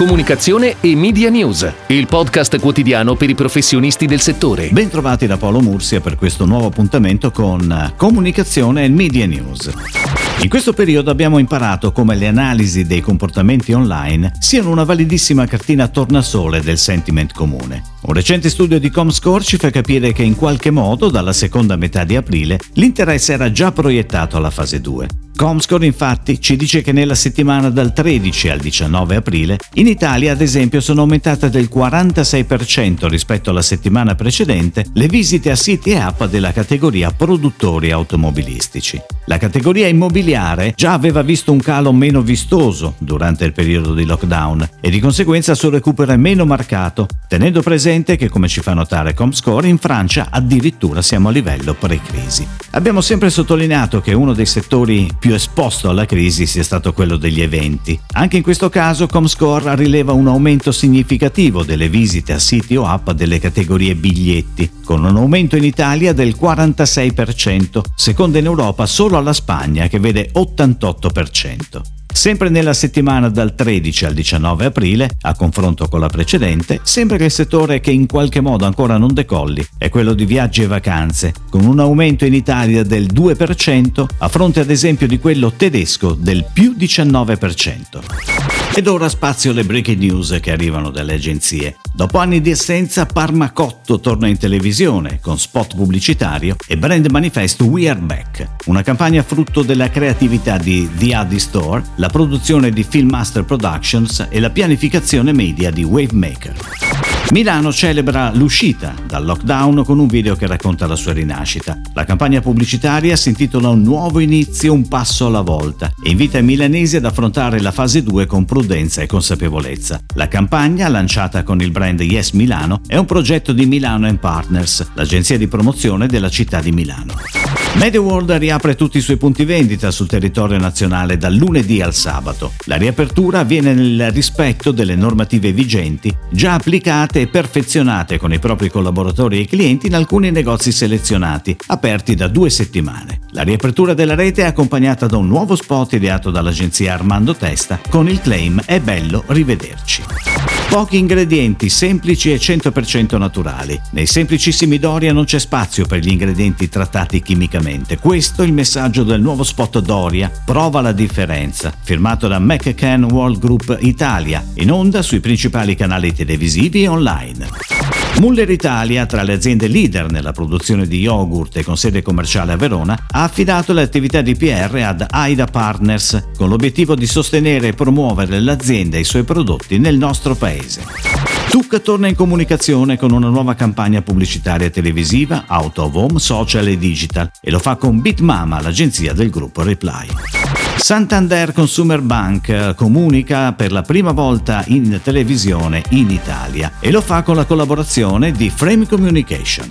Comunicazione e Media News, il podcast quotidiano per i professionisti del settore. Bentrovati da Paolo Mursia per questo nuovo appuntamento con Comunicazione e Media News. In questo periodo abbiamo imparato come le analisi dei comportamenti online siano una validissima cartina tornasole del sentiment comune. Un recente studio di Comscore ci fa capire che in qualche modo dalla seconda metà di aprile l'interesse era già proiettato alla fase 2. Comscore infatti ci dice che nella settimana dal 13 al 19 aprile in Italia ad esempio sono aumentate del 46% rispetto alla settimana precedente le visite a siti e app della categoria produttori automobilistici. La categoria immobiliare già aveva visto un calo meno vistoso durante il periodo di lockdown e di conseguenza il suo recupero è meno marcato, tenendo presente che come ci fa notare Comscore in Francia addirittura siamo a livello pre-crisi. Abbiamo sempre sottolineato che uno dei settori più più esposto alla crisi sia stato quello degli eventi. Anche in questo caso Comscore rileva un aumento significativo delle visite a siti o app delle categorie biglietti, con un aumento in Italia del 46%, secondo in Europa solo alla Spagna che vede 88%. Sempre nella settimana dal 13 al 19 aprile, a confronto con la precedente, sembra che il settore che in qualche modo ancora non decolli è quello di viaggi e vacanze, con un aumento in Italia del 2% a fronte ad esempio di quello tedesco del più 19%. Ed ora spazio alle breaking news che arrivano dalle agenzie. Dopo anni di assenza, Parmacotto torna in televisione con spot pubblicitario e brand manifesto We Are Back, una campagna frutto della creatività di The Addy Store, la produzione di Filmmaster Productions e la pianificazione media di Wavemaker. Milano celebra l'uscita dal lockdown con un video che racconta la sua rinascita. La campagna pubblicitaria si intitola Un nuovo inizio, un passo alla volta e invita i milanesi ad affrontare la fase 2 con prudenza e consapevolezza. La campagna, lanciata con il brand Yes Milano, è un progetto di Milano Partners, l'agenzia di promozione della città di Milano. MediaWorld riapre tutti i suoi punti vendita sul territorio nazionale dal lunedì al sabato. La riapertura avviene nel rispetto delle normative vigenti, già applicate e perfezionate con i propri collaboratori e clienti in alcuni negozi selezionati, aperti da due settimane. La riapertura della rete è accompagnata da un nuovo spot ideato dall'agenzia Armando Testa con il claim È bello rivederci. Pochi ingredienti, semplici e 100% naturali. Nei semplicissimi Doria non c'è spazio per gli ingredienti trattati chimicamente. Questo è il messaggio del nuovo spot Doria, Prova la differenza, firmato da McCann World Group Italia, in onda sui principali canali televisivi e online. Muller Italia, tra le aziende leader nella produzione di yogurt e con sede commerciale a Verona, ha affidato le attività di PR ad AIDA Partners con l'obiettivo di sostenere e promuovere l'azienda e i suoi prodotti nel nostro paese. Tuc torna in comunicazione con una nuova campagna pubblicitaria televisiva, out of home, social e digital e lo fa con Bitmama, l'agenzia del gruppo Reply. Santander Consumer Bank comunica per la prima volta in televisione in Italia e lo fa con la collaborazione di Frame Communication.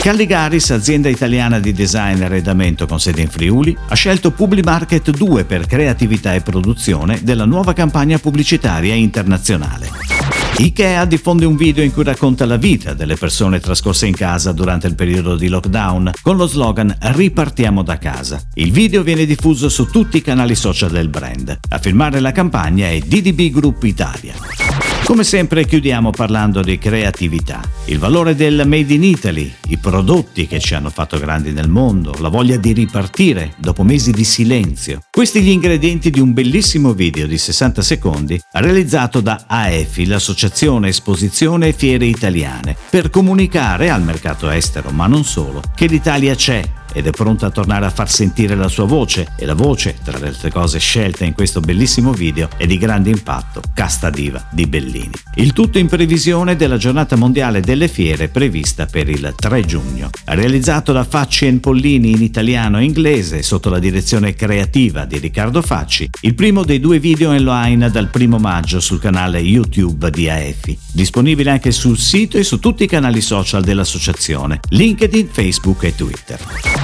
Calligaris, azienda italiana di design e arredamento con sede in Friuli, ha scelto Publimarket 2 per creatività e produzione della nuova campagna pubblicitaria internazionale. Ikea diffonde un video in cui racconta la vita delle persone trascorse in casa durante il periodo di lockdown con lo slogan Ripartiamo da casa. Il video viene diffuso su tutti i canali social del brand. A firmare la campagna è DDB Group Italia. Come sempre chiudiamo parlando di creatività, il valore del Made in Italy, i prodotti che ci hanno fatto grandi nel mondo, la voglia di ripartire dopo mesi di silenzio. Questi gli ingredienti di un bellissimo video di 60 secondi realizzato da AEFI, l'Associazione Esposizione e Fiere Italiane, per comunicare al mercato estero, ma non solo, che l'Italia c'è ed è pronta a tornare a far sentire la sua voce e la voce, tra le altre cose scelte in questo bellissimo video, è di grande impatto, Casta Diva di Bellini. Il tutto in previsione della giornata mondiale delle fiere prevista per il 3 giugno. Realizzato da Facci e Pollini in italiano e inglese sotto la direzione creativa di Riccardo Facci, il primo dei due video online dal primo maggio sul canale YouTube di AEFI, disponibile anche sul sito e su tutti i canali social dell'associazione, LinkedIn, Facebook e Twitter.